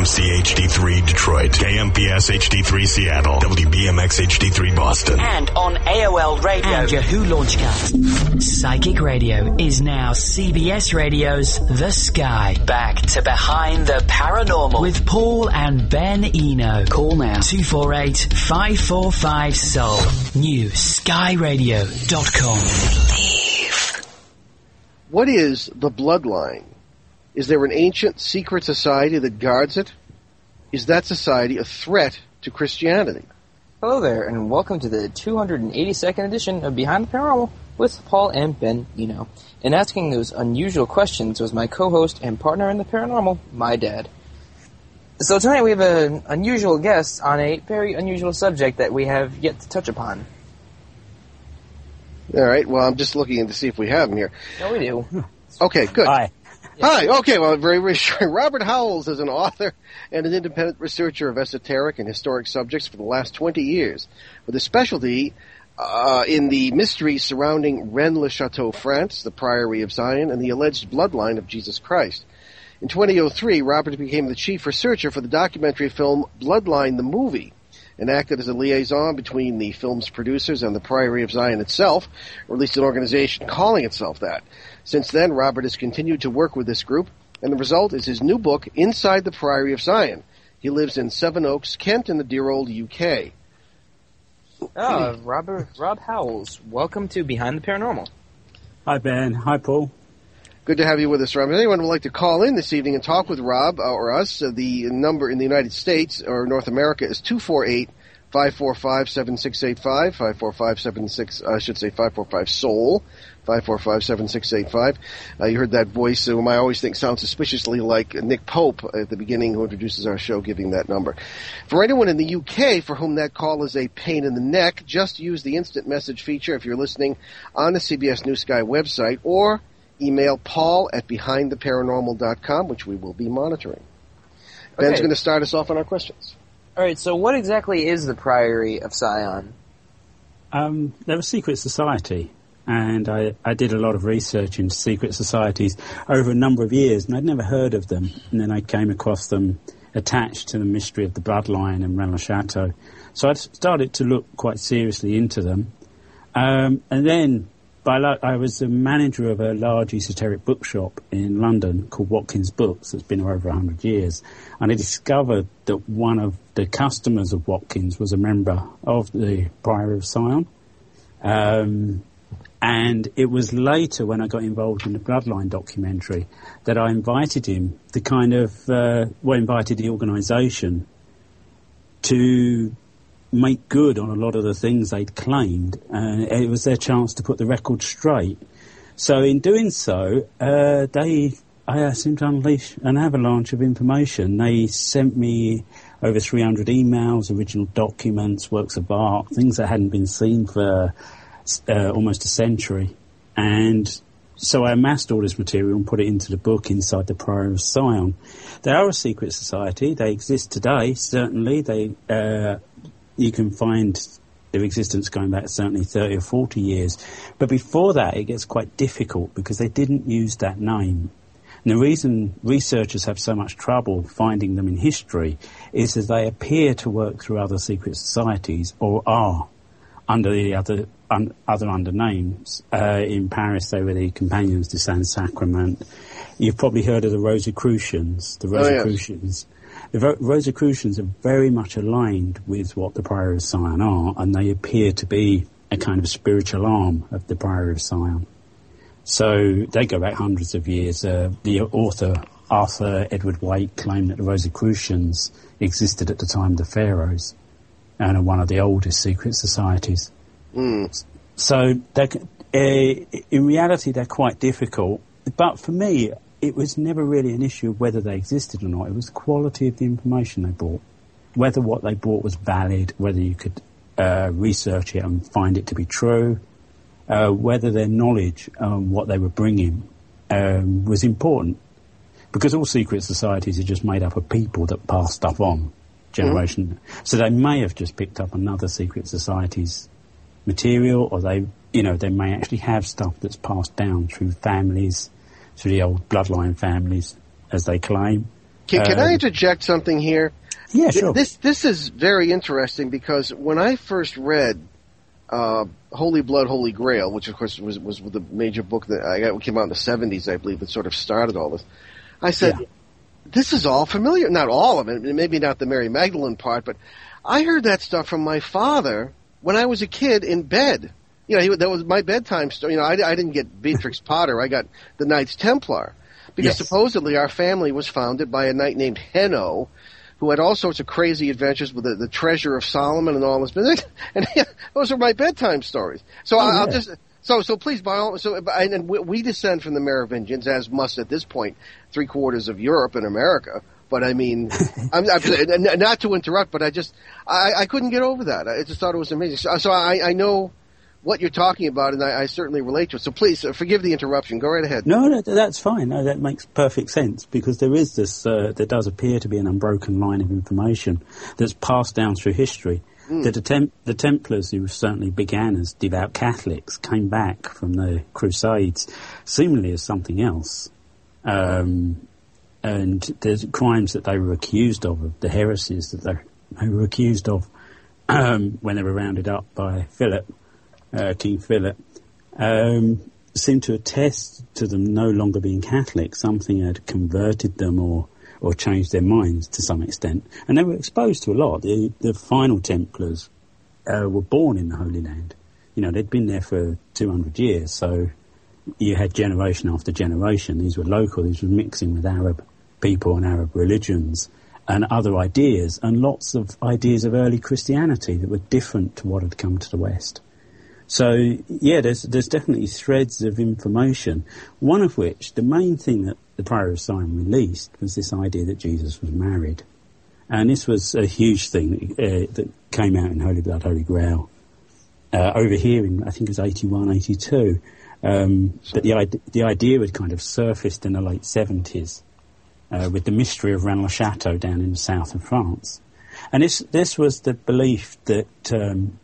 WMMC HD3 Detroit, KMPS HD3 Seattle, WBMX HD3 Boston. And on AOL Radio and Yahoo Launchcast. Psychic Radio is now CBS Radio's The Sky. Back to Behind the Paranormal with Paul and Ben Eno. Call now 248 545 Soul. New skyradio.com. What is the bloodline? Is there an ancient secret society that guards it? Is that society a threat to Christianity? Hello there, and welcome to the 282nd edition of Behind the Paranormal with Paul and Ben Eno. And asking those unusual questions was my co-host and partner in the paranormal, my dad. So tonight we have an unusual guest on a very unusual subject that we have yet to touch upon. All right. Well, I'm just looking to see if we have him here. No, we do. Okay, good. Hi. Hi. Okay. Well, very reassuring. Robert Howells is an author and an independent researcher of esoteric and historic subjects for the last 20 years, with a specialty uh, in the mysteries surrounding Rennes-le-Château, France, the Priory of Sion, and the alleged bloodline of Jesus Christ. In 2003, Robert became the chief researcher for the documentary film Bloodline the Movie, and acted as a liaison between the film's producers and the Priory of Sion itself, or at least an organization calling itself that. Since then, Robert has continued to work with this group, and the result is his new book, Inside the Priory of Sion. He lives in Sevenoaks, Kent, in the dear old UK. Oh, Robert Rob Howells, welcome to Behind the Paranormal. Hi Ben. Hi Paul. Good to have you with us, Rob. If anyone would like to call in this evening and talk with Rob uh, or us, uh, the number in the United States or North America is 248 545 7685. 545 76, I should say 545 Soul. 545 7685. Uh, you heard that voice, whom I always think sounds suspiciously like Nick Pope at the beginning, who introduces our show, giving that number. For anyone in the UK for whom that call is a pain in the neck, just use the instant message feature if you're listening on the CBS New Sky website or email paul at behindtheparanormal.com, which we will be monitoring. Ben's Okay. going to start us off on our questions. All right, so what exactly is the Priory of Sion? Um, they're a secret society, and I, I did a lot of research into secret societies over a number of years, and I'd never heard of them. And then I came across them attached to the mystery of the bloodline and Rennes-le-Château. So I started to look quite seriously into them. Um, and then by luck, I was the manager of a large esoteric bookshop in London called Watkins Books that's been over 100 years. And I discovered that one of the customers of Watkins was a member of the Prior of Sion. Um, and it was later when I got involved in the Bloodline documentary that I invited him to kind of, uh, well, invited the organisation to make good on a lot of the things they'd claimed. Uh, it was their chance to put the record straight. So in doing so, uh, they, I them to unleash an avalanche of information. They sent me over 300 emails, original documents, works of art, things that hadn't been seen for uh, almost a century. And so I amassed all this material and put it into the book inside the Priory of Sion. They are a secret society. They exist today, certainly. They, uh, you can find their existence going back certainly 30 or 40 years. But before that, it gets quite difficult because they didn't use that name. And the reason researchers have so much trouble finding them in history is that they appear to work through other secret societies or are under the other un, other under names. Uh, in Paris, they were the Companions de Saint Sacrament. You've probably heard of the Rosicrucians. The Oh, yes. The Rosicrucians are very much aligned with what the Priory of Sion are, and they appear to be a kind of spiritual arm of the Priory of Sion. So they go back hundreds of years. Uh, the author Arthur Edward Waite claimed that the Rosicrucians existed at the time of the pharaohs and are one of the oldest secret societies. So uh, in reality, they're quite difficult. But for me, it was never really an issue of whether they existed or not. It was the quality of the information they brought, whether what they brought was valid, whether you could uh, research it and find it to be true, uh, whether their knowledge on what they were bringing um, was important. Because all secret societies are just made up of people that pass stuff on generation. So they may have just picked up another secret society's material, or they, you know, they may actually have stuff that's passed down through families, through the old bloodline families, as they claim. Can, can I Um, interject something here? Yeah, sure. This this is very interesting because when I first read uh, Holy Blood, Holy Grail, which of course was was the major book that I got, came out in the seventies, I believe, that sort of started all this. I said, Yeah. "This is all familiar. Not all of it, maybe not the Mary Magdalene part, but I heard that stuff from my father when I was a kid in bed. You know, he, that was my bedtime story. You know, I, I didn't get Beatrix Potter. I got the Knights Templar because Yes. supposedly our family was founded by a knight named Henno, who had all sorts of crazy adventures with the, the treasure of Solomon and all this. Business. And those are my bedtime stories. So oh, I, I'll yeah. just so so please by all so and and we, we descend from the Merovingians as must at this point three quarters of Europe and America. But I mean, I'm, I'm not to interrupt, but I just I, I couldn't get over that. I just thought it was amazing. So, so I, I know what you're talking about, and I, I certainly relate to it. So please uh, forgive the interruption. Go right ahead. No, no, that's fine. No, that makes perfect sense because there is this. Uh, there does appear to be an unbroken line of information that's passed down through history. That the, Tem- the Templars, who certainly began as devout Catholics, came back from the Crusades, seemingly as something else. Um, and the crimes that they were accused of, the heresies that they, they were accused of um, when they were rounded up by Philip, uh, King Philip um, seemed to attest to them no longer being Catholic. Something had converted them or, or changed their minds to some extent. And they were exposed to a lot. The, the final Templars uh, were born in the Holy Land. You know, they'd been there for 200 years, so you had generation after generation. These were local, these were mixing with Arab people and Arab religions and other ideas, and lots of ideas of early Christianity that were different to what had come to the West. So yeah, there's there's definitely threads of information. One of which, the main thing that the Prior of Sion released was this idea that Jesus was married, and this was a huge thing uh, that came out in Holy Blood, Holy Grail. Uh, over here in I think it was 81, 82. Um, but the the idea had kind of surfaced in the late 70s uh, with the mystery of le Chateau down in the south of France, and this this was the belief that um,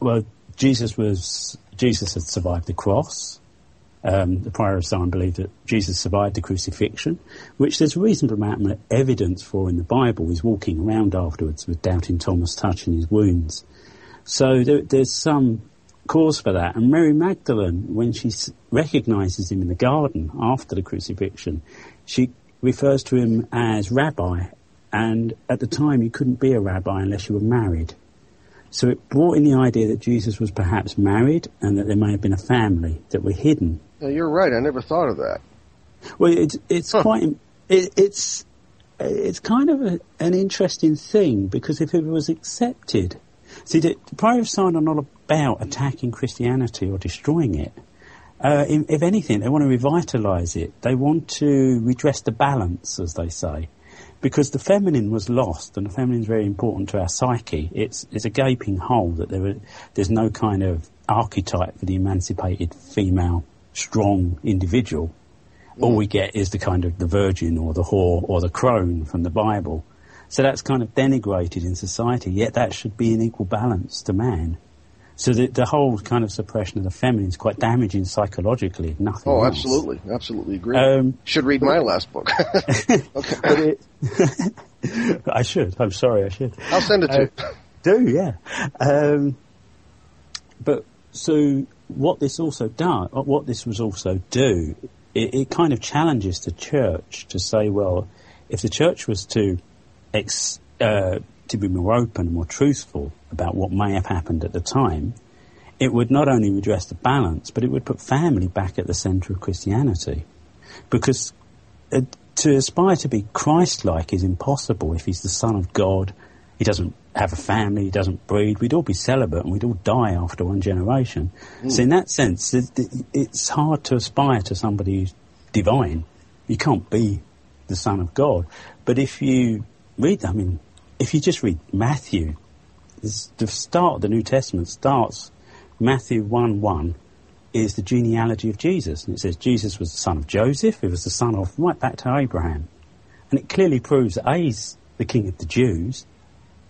well Jesus was Jesus had survived the cross. Um, the prior of Sion believed that Jesus survived the crucifixion, which there's a reasonable amount of evidence for in the Bible. He's walking around afterwards with doubting Thomas touching his wounds. So there, there's some cause for that. And Mary Magdalene, when she recognizes him in the garden after the crucifixion, she refers to him as rabbi. And at the time, you couldn't be a rabbi unless you were married. So it brought in the idea that Jesus was perhaps married and that there may have been a family that were hidden. No, you're right. I never thought of that. Well, it's it's quite it, it's it's kind of a, an interesting thing because if it was accepted, see, the, the Prior of Sion are not about attacking Christianity or destroying it. Uh, in, if anything, they want to revitalise it. They want to redress the balance, as they say, because the feminine was lost, and the feminine is very important to our psyche. It's it's a gaping hole that there are, there's no kind of archetype for the emancipated female, strong individual all we get is the kind of the virgin or the whore or the crone from the Bible. So that's kind of denigrated in society, yet that should be an equal balance to man. So the, the whole kind of suppression of the feminine is quite damaging psychologically, nothing Oh, else. absolutely, absolutely agree. Um, Should read my last book. okay, it, I should. I'm sorry, I should. I'll send it to you. do, yeah. Um, but so what this also does, what this was also do, it, it kind of challenges the church to say, well, if the church was to ex, uh, to be more open and more truthful about what may have happened at the time, it would not only redress the balance, but it would put family back at the centre of Christianity. Because uh, to aspire to be Christ-like is impossible if he's the Son of God. He doesn't have a family. He doesn't breed. We'd all be celibate and we'd all die after one generation. So in that sense, it, it- it's hard to aspire to somebody who's divine. You can't be the Son of God. But if you read, I mean, if you just read Matthew, the start of the New Testament starts Matthew 1 1 is the genealogy of Jesus. And it says Jesus was the son of Joseph, he was the son of right back to Abraham. And it clearly proves that A, he's the king of the Jews,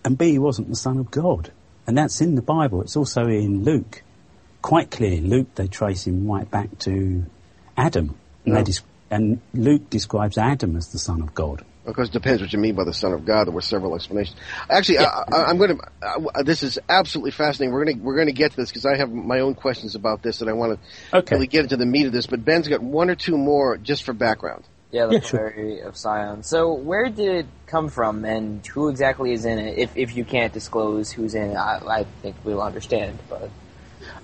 and B, he wasn't the son of God. And that's in the Bible. It's also in Luke. Quite clear. In Luke, they trace him right back to Adam. And, they des- and Luke describes Adam as the son of God. Of course, it depends what you mean by the Son of God. There were several explanations. Actually, Yeah. I, am going to. this is absolutely fascinating. We're going to we're going to get to this because I have my own questions about this, and I want to Okay. really get into the meat of this. But Ben's got one or two more just for background. Yeah, the Yeah, sure. Priory of Sion. So, where did it come from, and who exactly is in it? If if you can't disclose who's in it, I, I think we'll understand. But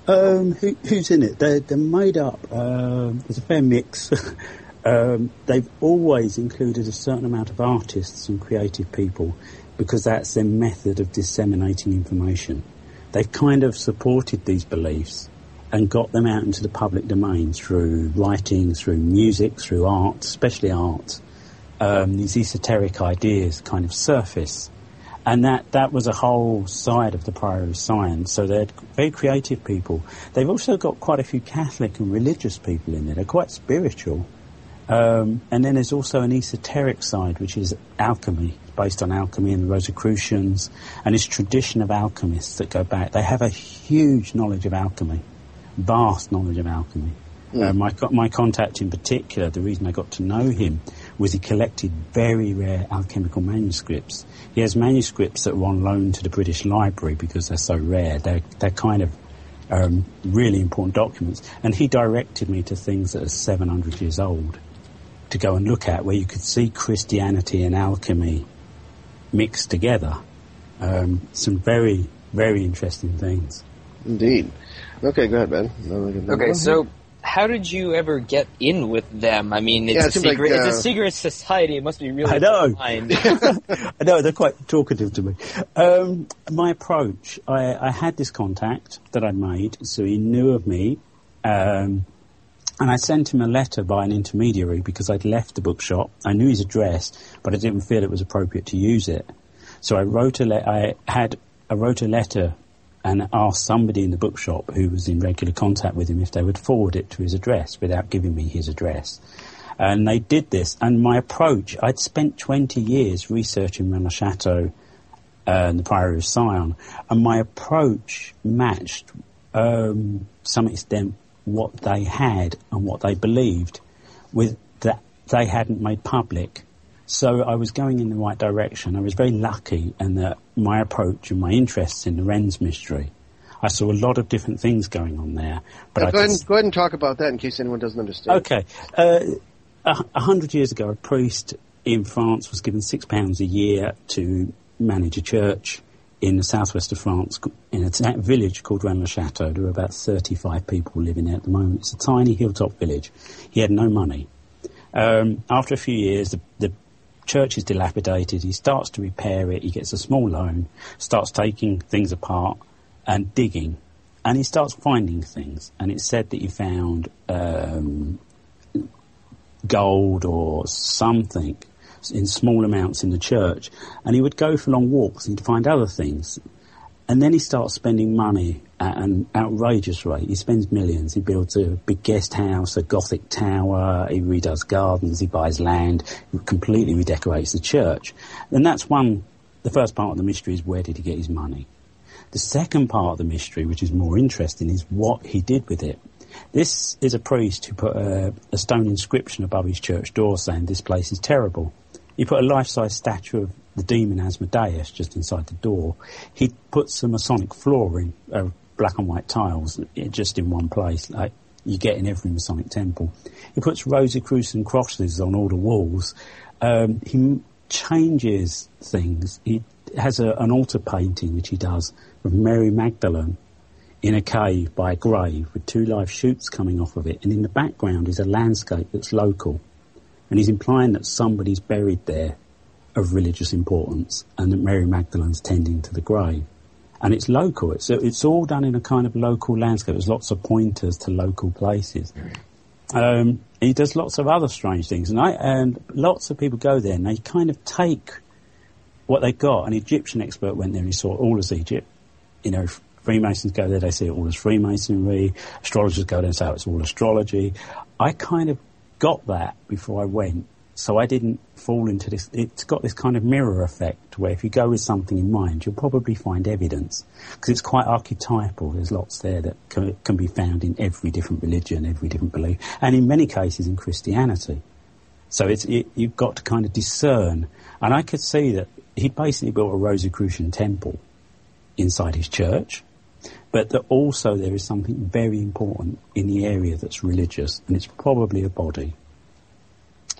Um, who, who's in it? They're, they're made up. Um, there's a fair mix. um, they've always included a certain amount of artists and creative people because that's their method of disseminating information. They've kind of supported these beliefs and got them out into the public domain through writing, through music, through art, especially art. Um, these esoteric ideas kind of surface and that that was a whole side of the Priory of Sion. So they're very creative people. They've also got quite a few Catholic and religious people in there. They're quite spiritual. Um, and then there's also an esoteric side, which is alchemy, based on alchemy and the Rosicrucians, and this tradition of alchemists that go back. They have a huge knowledge of alchemy, vast knowledge of alchemy. Uh, my my contact in particular, the reason I got to know him was he collected very rare alchemical manuscripts. He has manuscripts that were on loan to the British Library because they're so rare. They're they're kind of um, really important documents, and he directed me to things that are 700 years old to go and look at, where you could see Christianity and alchemy mixed together. Um, some very very interesting things. Indeed. Okay, go ahead, Ben. okay, so how did you ever get in with them? I mean, it's Yeah, it a seems like, secret. it's uh, a secret society. It must be really I know. I know they're quite talkative to me. Um, my approach, I, I had this contact that I'd made, so he knew of me, um, and I sent him a letter by an intermediary because I'd left the bookshop. I knew his address, but I didn't feel it was appropriate to use it. So I wrote a le- I had I wrote a letter and asked somebody in the bookshop who was in regular contact with him if they would forward it to his address without giving me his address. And they did this. And my approach, I'd spent 20 years researching Rennes Chateau uh, and the Priory of Sion, and my approach matched, um, some extent, what they had and what they believed, with that they hadn't made public. So I was going in the right direction. I was very lucky in that my approach and my interests in the Rennes mystery. I saw a lot of different things going on there, but go, ahead go ahead and talk about that in case anyone doesn't understand. Okay. Uh, a a hundred years ago, a priest in France was given six pounds a year to manage a church in the southwest of France, in a village called Rennes le Chateau. There are about 35 people living there at the moment. It's a tiny hilltop village. He had no money. Um, after a few years, the, the church is dilapidated. He starts to repair it. He gets a small loan, starts taking things apart and digging, and he starts finding things. And it's said that he found um, gold or something in small amounts in the church. And he would go for long walks and find other things. And then he starts spending money at an outrageous rate. He spends millions. He builds a big guest house, a Gothic tower. He redoes gardens. He buys land. He completely redecorates the church. And that's one. The first part of the mystery is where did he get his money? The second part of the mystery, which is more interesting, is what he did with it. This is a priest who put a, a stone inscription above his church door saying this place is terrible. He put a life-size statue of the demon Asmodeus just inside the door. He put some Masonic flooring, uh, black and white tiles, just in one place, like you get in every Masonic temple. He puts Rosicrucian crosses on all the walls. Um, he changes things. He has a, an altar painting which he does of Mary Magdalene in a cave by a grave with two live shoots coming off of it, and in the background is a landscape that's local. And he's implying that somebody's buried there of religious importance, and that Mary Magdalene's tending to the grave. And it's local. It's it's all done in a kind of local landscape. There's lots of pointers to local places. Um, he does lots of other strange things, and I and lots of people go there and they kind of take what they got. An Egyptian expert went there and he saw it all as Egypt. You know, Freemasons go there, they see it all as Freemasonry. Astrologers go there and say oh, it's all astrology. I kind of got that before I went, so I didn't fall into this. It's got this kind of mirror effect where if you go with something in mind, you'll probably find evidence because it's quite archetypal. There's lots there that can, can be found in every different religion, every different belief, and in many cases in Christianity. So it's it, you've got to kind of discern. And I could see that he basically built a Rosicrucian temple inside his church, but that also there is something very important in the area that's religious, and it's probably a body.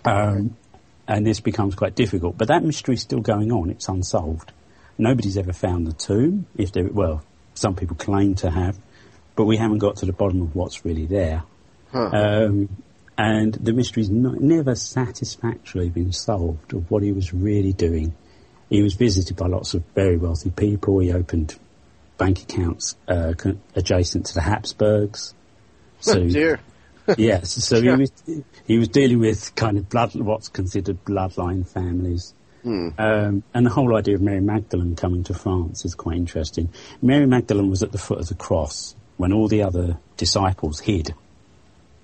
Um, and this becomes quite difficult. But that mystery is still going on; it's unsolved. Nobody's ever found the tomb. If there, well, some people claim to have, but we haven't got to the bottom of what's really there. Huh. Um, and the mystery's not, never satisfactorily been solved of what he was really doing. He was visited by lots of very wealthy people. He opened bank accounts uh, adjacent to the Habsburgs. oh dear. yes, so he was he was dealing with kind of blood, what's considered bloodline families. Um, and the whole idea of Mary Magdalene coming to France is quite interesting. Mary Magdalene was at the foot of the cross when all the other disciples hid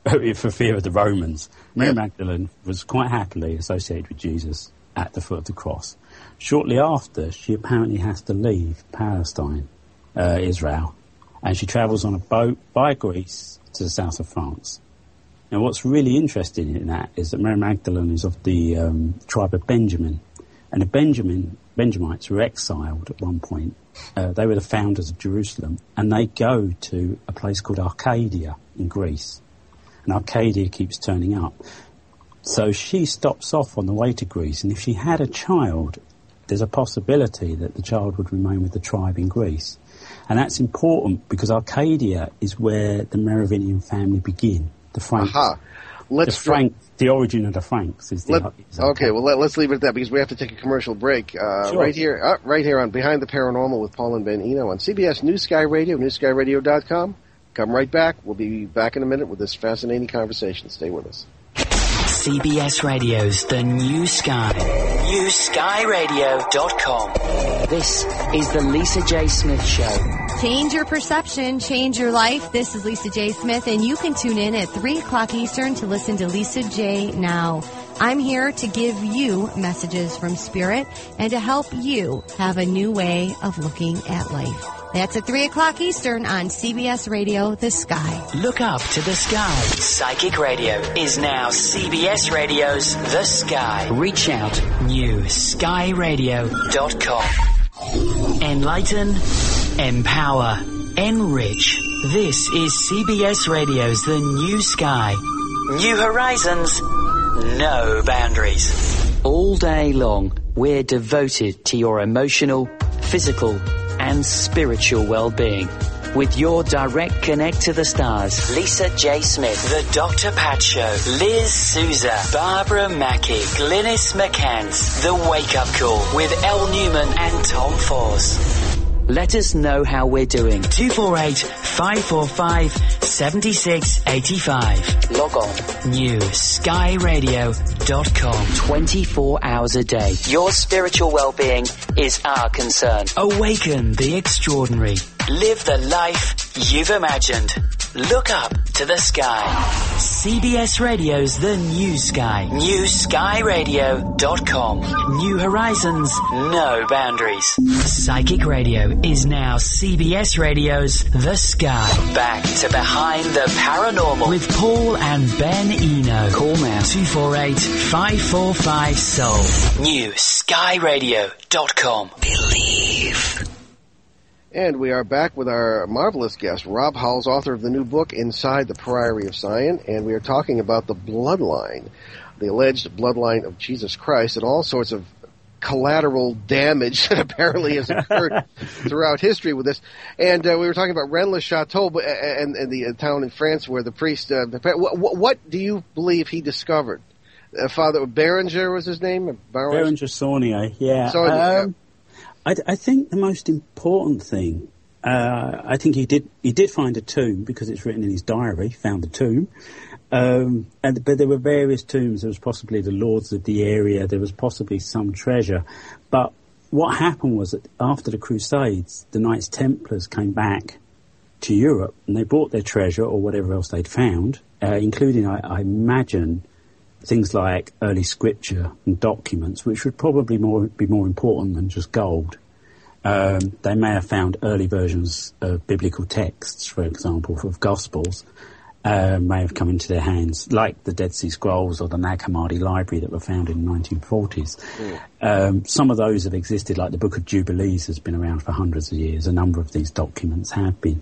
for fear of the Romans. Mary. Magdalene was quite happily associated with Jesus at the foot of the cross. Shortly after, she apparently has to leave Palestine, uh, Israel, and she travels on a boat by Greece to the south of France. Now, what's really interesting in that is that Mary Magdalene is of the um, tribe of Benjamin, and the Benjamin Benjamites were exiled at one point. Uh, they were the founders of Jerusalem, and they go to a place called Arcadia in Greece, and Arcadia keeps turning up. So she stops off on the way to Greece, and if she had a child, there's a possibility that the child would remain with the tribe in Greece. And that's important because Arcadia is where the Merovingian family begin. The Franks. Aha. The Let's Frank, the origin of the Franks is the. Let, is okay, well let, us leave it at that because we have to take a commercial break. Uh, Sure. Right here, uh, right here on Behind the Paranormal with Paul and Ben Eno on CBS News Sky Radio, newskyradio.com. Come right back. We'll be back in a minute with this fascinating conversation. Stay with us. CBS Radio's The New Sky. NewSkyRadio.com. This is the Lisa J. Smith Show. Change your perception, change your life. This is Lisa J. Smith, and you can tune in at 3 o'clock Eastern to listen to Lisa J. Now. I'm here to give you messages from Spirit and to help you have a new way of looking at life. That's at 3 o'clock Eastern on CBS Radio, The Sky. Look up to the sky. Psychic Radio is now CBS Radio's The Sky. Reach out. NewSkyRadio.com. Enlighten, empower, enrich. This is CBS Radio's The New Sky. New horizons, no boundaries. All day long, we're devoted to your emotional, physical, and spiritual well-being. With your direct connect to the stars, Lisa J. Smith, The Dr. Pat Show, Liz Souza, Barbara Mackey, Glynis McCants, The Wake Up Call with Elle Newman and Tom Force. Let us know how we're doing. 248 545 7685. Log on. NewSkyRadio.com. 24 hours a day. Your spiritual well-being is our concern. Awaken the extraordinary. Live the life you've imagined. Look up to the sky. CBS Radio's The New Sky. NewSkyRadio.com. New horizons, no boundaries. Psychic Radio is now CBS Radio's The Sky. Back to Behind the Paranormal with Paul and Ben Eno. Call now 248 545 Soul. NewSkyRadio.com. Believe. And we are back with our marvelous guest, Rob Howells, author of the new book, Inside the Priory of Sion, and we are talking about the bloodline, the alleged bloodline of Jesus Christ, and all sorts of collateral damage that apparently has occurred throughout history with this. And uh, we were talking about Rennes-le-Château and, and the uh, town in France where the priest, uh, the, what, what, do you believe he discovered? Uh, Father Berenger was his name? Berenger? Saunière, yeah. Saunière, Um, I, I think the most important thing, uh, I think he did he did find a tomb because it's written in his diary. Found a tomb, um, and but there were various tombs. There was possibly the lords of the area. There was possibly some treasure, but what happened was that after the Crusades, the Knights Templars came back to Europe and they brought their treasure or whatever else they'd found, uh, including, I, I imagine, things like early scripture and documents, which would probably more, be more important than just gold. Um, they may have found early versions of biblical texts, for example, of Gospels, uh, may have come into their hands, like the Dead Sea Scrolls or the Nag Hammadi Library that were found in the 1940s. Um, some of those have existed, like the Book of Jubilees has been around for hundreds of years. A number of these documents have been.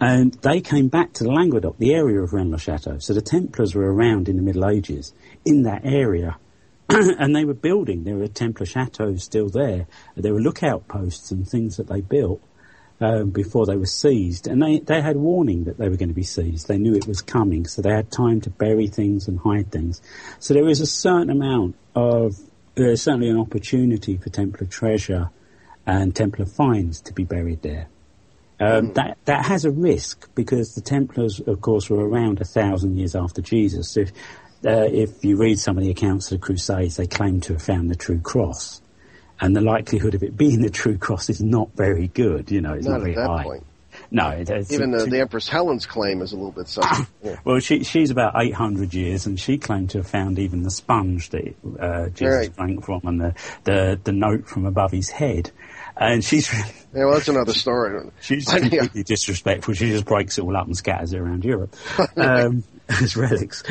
And they came back to the Languedoc, the area of Rennes-le-Château. So the Templars were around in the Middle Ages in that area. and they were building. There were Templar chateaux still there. There were lookout posts and things that they built um, before they were seized. And they, they had warning that they were going to be seized. They knew it was coming, so they had time to bury things and hide things. So there was a certain amount of, uh, certainly an opportunity for Templar treasure and Templar finds to be buried there. Um, that that has a risk because the Templars, of course, were around a thousand years after Jesus. So if, uh, if you read some of the accounts of the Crusades, they claim to have found the true cross, and the likelihood of it being the true cross is not very good. You know, it's Not not, at very that high. point. No, it, Even the, the Empress Helen's claim is a little bit something. Yeah. well, she, she's about 800 years, and she claimed to have found even the sponge that uh, Jesus Right. drank from, and the, the the note from above his head. And she's really, Yeah, well, that's another story. she's I mean, completely disrespectful. She just breaks it all up and scatters it around Europe um, as relics.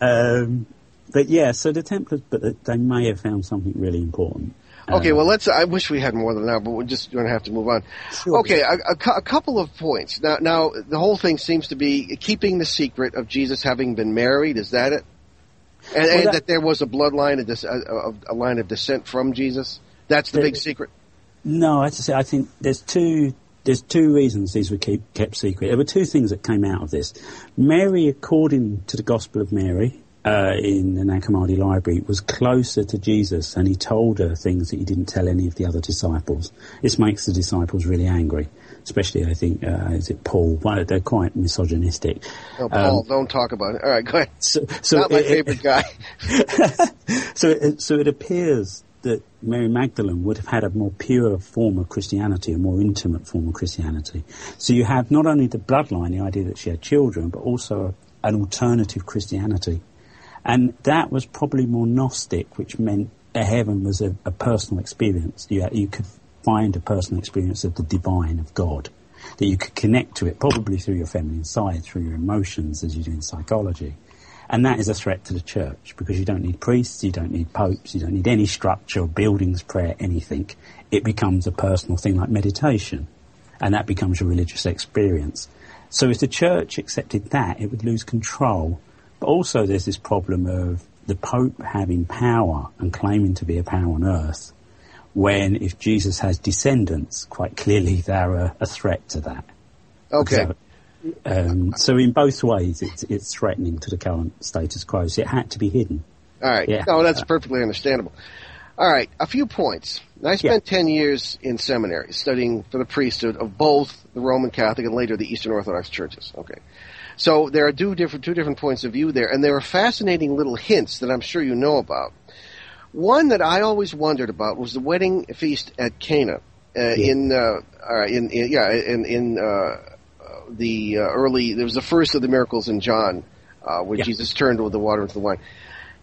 Um, but yeah, so the Templars, but they- may have found something really important. Okay, Uh, well, let's. I wish we had more than that, but we're just going to have to move on. Okay, a, a a couple of points. Now, now the whole thing seems to be keeping the secret of Jesus having been married. Is that it? And, and that- that, there was a bloodline, a, a, line of descent from Jesus. That's the There- big secret. No, I say, I think there's two there's two reasons these were keep, kept secret. There were two things that came out of this. Mary, according to the Gospel of Mary uh, in the Nag Hammadi Library, was closer to Jesus, and he told her things that he didn't tell any of the other disciples. This makes the disciples really angry, especially I think uh, is it Paul? Well, they're quite misogynistic. Oh, Paul, Um, don't talk about it. All right, go ahead. So, so Not my it- favorite guy. so, it, so it appears that Mary Magdalene would have had a more pure form of Christianity, a more intimate form of Christianity. So you have not only the bloodline, the idea that she had children, but also an alternative Christianity. And that was probably more Gnostic, which meant a heaven was a, a personal experience. You, you could find a personal experience of the divine, of God, that you could connect to it, probably through your feminine side, through your emotions, as you do in psychology. And that is a threat to the church because you don't need priests, you don't need popes, you don't need any structure, buildings, prayer, anything. It becomes a personal thing like meditation. And that becomes your religious experience. So if the church accepted that, it would lose control. But also there's this problem of the Pope having power and claiming to be a power on earth when if Jesus has descendants, quite clearly they're a, a threat to that. Okay. So, um, so in both ways, it's, it's threatening to the current status quo. So it had to be hidden. All right. Yeah. No, that's perfectly understandable. All right, a few points. I spent 10 years in seminary studying for the priesthood of both the Roman Catholic and later the Eastern Orthodox churches. Okay. So there are two different, two different points of view there, and there are fascinating little hints that I'm sure you know about. One that I always wondered about was the wedding feast at Cana uh, in, uh, uh, in, in, yeah, in, in, uh, the uh, early, there was the first of the miracles in John, uh, where Yeah. Jesus turned the water into the wine.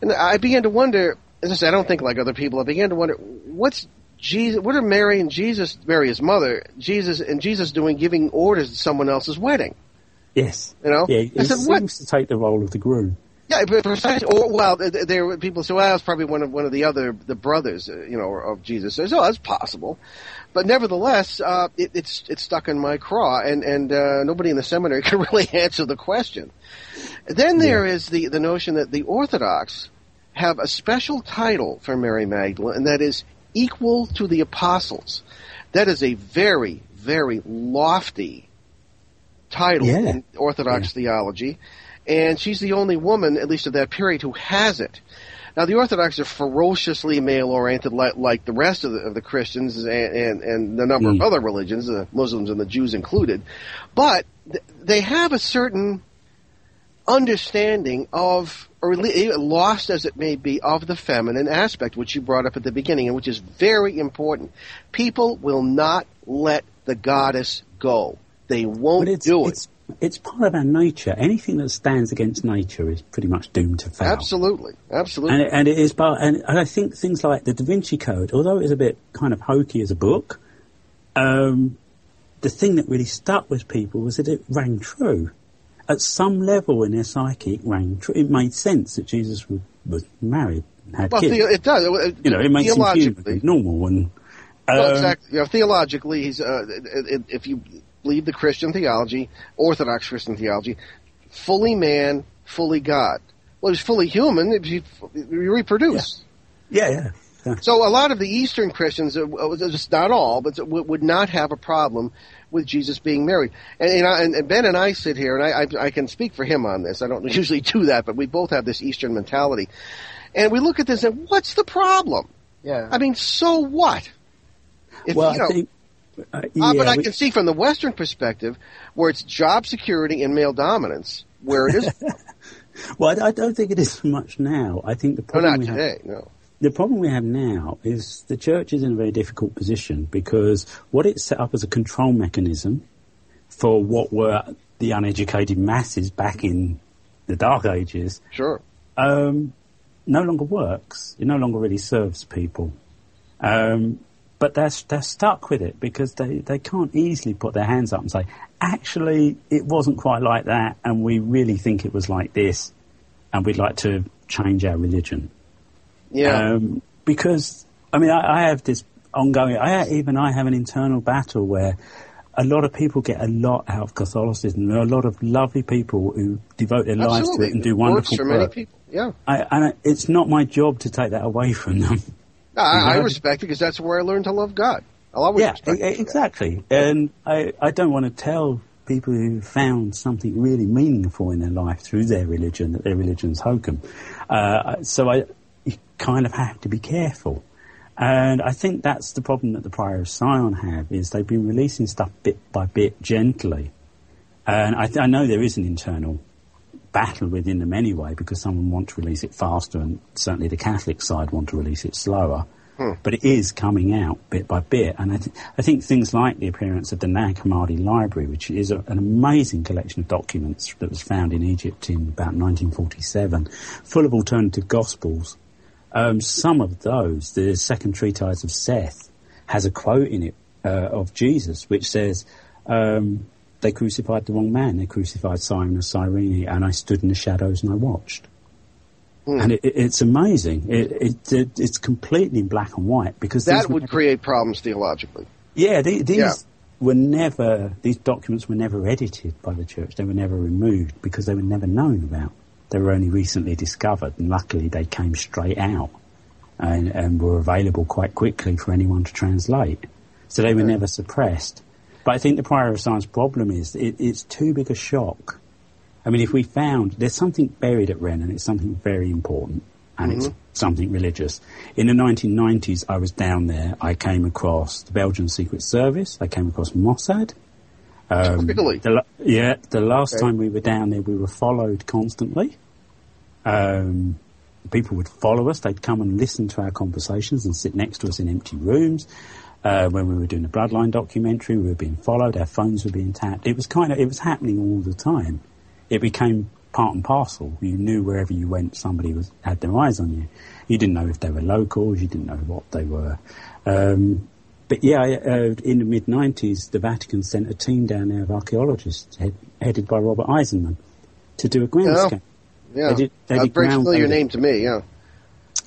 And I began to wonder, as I said, I don't think like other people, I began to wonder, what's Jesus, what are Mary and Jesus, Mary his mother, Jesus and Jesus doing giving orders at someone else's wedding? Yes. You know? Yeah, I said, what? seems to take the role of the groom. Yeah, but precisely. Or well, th- th- there were people say, well, it's probably one of one of the other the brothers, uh, you know, of Jesus. So oh, that's possible, but nevertheless, uh, it, it's it's stuck in my craw, and and uh, nobody in the seminary can really answer the question. Then there is the the notion that the Orthodox have a special title for Mary Magdalene, and that is equal to the apostles. That is a very very lofty title Yeah. in Orthodox theology, and she's the only woman, at least of that period, who has it. Now, the Orthodox are ferociously male-oriented, like, like the rest of the, of the Christians and, and, and the number of Mm. other religions, the Muslims and the Jews included, but th- they have a certain understanding of, or lost as it may be, of the feminine aspect, which you brought up at the beginning, and which is very important. People will not let the goddess go. They won't it's, do it. it's, it's part of our nature. Anything that stands against nature is pretty much doomed to fail. Absolutely, absolutely. And it, and it is part, and, and I think things like the Da Vinci Code, although it is a bit kind of hokey as a book, um, the thing that really stuck with people was that it rang true. at some level in their psyche, it rang true. It made sense that Jesus was, was married and had Well, kids. the, it does. It- you know, it makes him human normal and. Well, um, exactly. You know, theologically, he's uh, if you believe the Christian theology, Orthodox Christian theology, fully man, fully God. Well, he's fully human. If you, you reproduce. Yeah, yeah. yeah. So a lot of the Eastern Christians, uh, uh, just not all, but would not have a problem with Jesus being married. And, you know, and, and Ben and I sit here, and I, I, I can speak for him on this. I don't usually do that, but we both have this Eastern mentality. And we look at this and what's the problem? Yeah. I mean, so what? If, well, you know, I think. Uh, uh, yeah, but I we- can see from the Western perspective where it's job security and male dominance, where it is. well, I, I don't think it is much now. I think the no, problem not we have. No. The problem we have now is the church is in a very difficult position because what it set up as a control mechanism for what were the uneducated masses back in the Dark Ages Sure. um, no longer works. It no longer really serves people. Um, but they're, they're stuck with it because they, they can't easily put their hands up and say, actually, it wasn't quite like that and we really think it was like this and we'd like to change our religion. Yeah. Um, because I mean, I, I have this ongoing. I even I have an internal battle where a lot of people get a lot out of Catholicism. There are a lot of lovely people who devote their lives to it and do wonderful for many people. Yeah. I, and it's not my job to take that away from them. No, I, I respect it because that's where I learned to love God. I'll always yeah, exactly. And I, I don't want to tell people who found something really meaningful in their life through their religion that their religion's hokum. Uh, so I you kind of have to be careful. And I think that's the problem that the Prior of Sion have is they've been releasing stuff bit by bit gently. And I, th- I know there is an internal battle within them anyway because some want to release it faster and certainly the Catholic side want to release it slower. But it is coming out bit by bit, and I, th- I think things like the appearance of the Nag Hammadi Library, which is a, an amazing collection of documents that was found in Egypt in about 1947, full of alternative gospels. Um, some of those, the second treatise of Seth, has a quote in it uh, of Jesus which says, um, "They crucified the wrong man. They crucified Simon of Cyrene, and I stood in the shadows and I watched." Hmm. And it, it, it's amazing. It, it, it, it's completely in black and white because That would were- create problems theologically. yeah, the, these Yeah. were never, these documents were never edited by the church. They were never removed because they were never known about. They were only recently discovered and luckily they came straight out and, and were available quite quickly for anyone to translate. So they were hmm. never suppressed. But I think the prior of science problem is it, it's too big a shock. I mean, if we found there's something buried at Rennes and it's something very important and it's something religious. In the 1990s, I was down there. I came across the Belgian Secret Service. I came across Mossad. Um, Really? the, yeah, the last Okay. time we were down there, we were followed constantly. Um, people would follow us. They'd come and listen to our conversations and sit next to us in empty rooms. Uh, when we were doing the Bloodline documentary, we were being followed. Our phones were being tapped. It was kind of, it was happening all the time. It became part and parcel. You knew wherever you went, somebody was had their eyes on you. You didn't know if they were locals. You didn't know what they were. Um, but yeah, uh, in the mid '90s, the Vatican sent a team down there of archaeologists, head, headed by Robert Eisenman, to do a ground Yeah. scan. Yeah. They did- they a did very ground familiar name to me, yeah.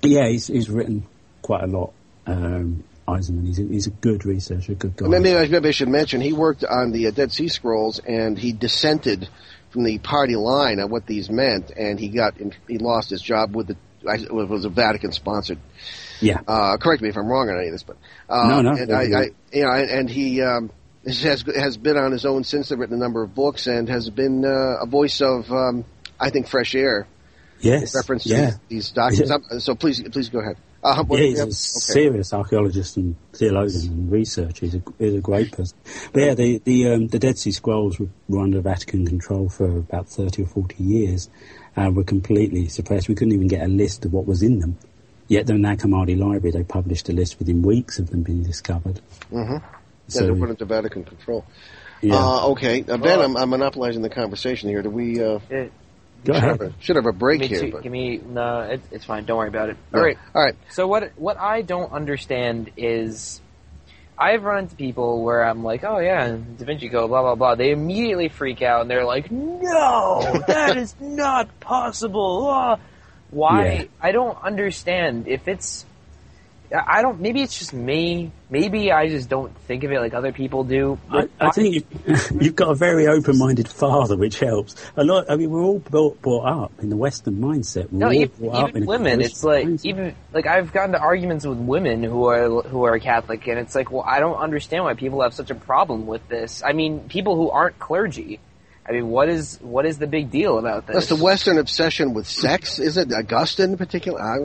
Yeah, he's, he's written quite a lot. Um, Eisenman, he's a, he's a good researcher, good guy. Maybe, I- maybe I should mention he worked on the uh, Dead Sea Scrolls and he dissented from the party line on what these meant, and he got in, he lost his job with the it was a Vatican sponsored. yeah, Uh, correct me if I'm wrong on any of this, but uh, No, no, and I, I, you know, and, he um, has has been on his own since. They've written a number of books and has been uh, a voice of um, I think fresh air yes, reference to yeah. these, these documents. Yeah. So please, please go ahead. Uh, Yeah, he's yeah, a okay. serious archaeologist and theologian and researcher. He's a, he's a great person. But yeah, the the, um, the Dead Sea Scrolls were, were under Vatican control for about thirty or forty years, and were completely suppressed. We couldn't even get a list of what was in them. Yet the Nag Hammadi Library, they published a list within weeks of them being discovered. Mm-hmm. Yeah, So, they're put into Vatican control. yeah. Uh, okay, uh, Ben, I'm, I'm monopolizing the conversation here. Do we uh, It, Go should, have ahead. a, should have a break give me, here? two, but, give me no, it, it's fine. Don't worry about it. no. All right. all right. So what what I don't understand is, I've run into people where I'm like, oh yeah, Da Vinci Code, blah blah blah. They immediately freak out and they're like, no, that is not possible. Ah. Why? Yeah. I don't understand. If it's, I don't. Maybe it's just me. Maybe I just don't think of it like other people do. I, I think you, you've got a very open-minded father, which helps. A lot. I mean, we're all brought, brought up in the Western mindset. We're No, all even, brought up even women. It's like mindset. even like I've gotten to arguments with women who are who are Catholic, and it's like, well, I don't understand why people have such a problem with this. I mean, people who aren't clergy. I mean, what is what is the big deal about this? That's the Western obsession with sex. Is it Augustine in particular? I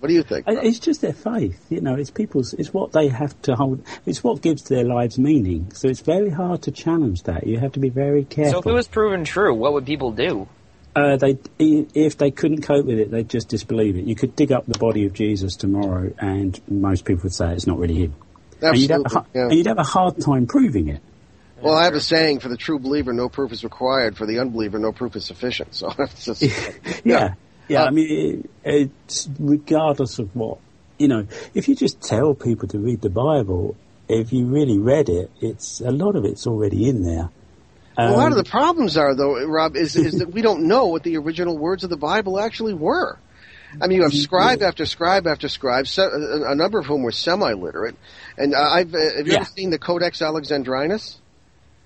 what do you think? I- It's just their faith, you know. It's people's. It's what they have to hold. It's what gives their lives meaning. So it's very hard to challenge that. You have to be very careful. so if it was proven true, what would people do? Uh, they, if they couldn't cope with it, they'd just disbelieve it. You could dig up the body of Jesus tomorrow, and most people would say it's not really him. And you'd, have a, Absolutely. yeah. and you'd have a hard time proving it. Well, I have a saying: for the true believer, no proof is required. For the unbeliever, no proof is sufficient. So it's just, Yeah, yeah. Uh, I mean, it, it's regardless of what you know. If you just tell people to read the Bible, if you really read it, it's a lot of it's already in there. a lot of Um, the problems are, though, Rob, is is that we don't know what the original words of the Bible actually were. I mean, you have scribe after scribe after scribe, a number of whom were semi-literate. And uh, I've uh, have you Yeah. ever seen the Codex Alexandrinus?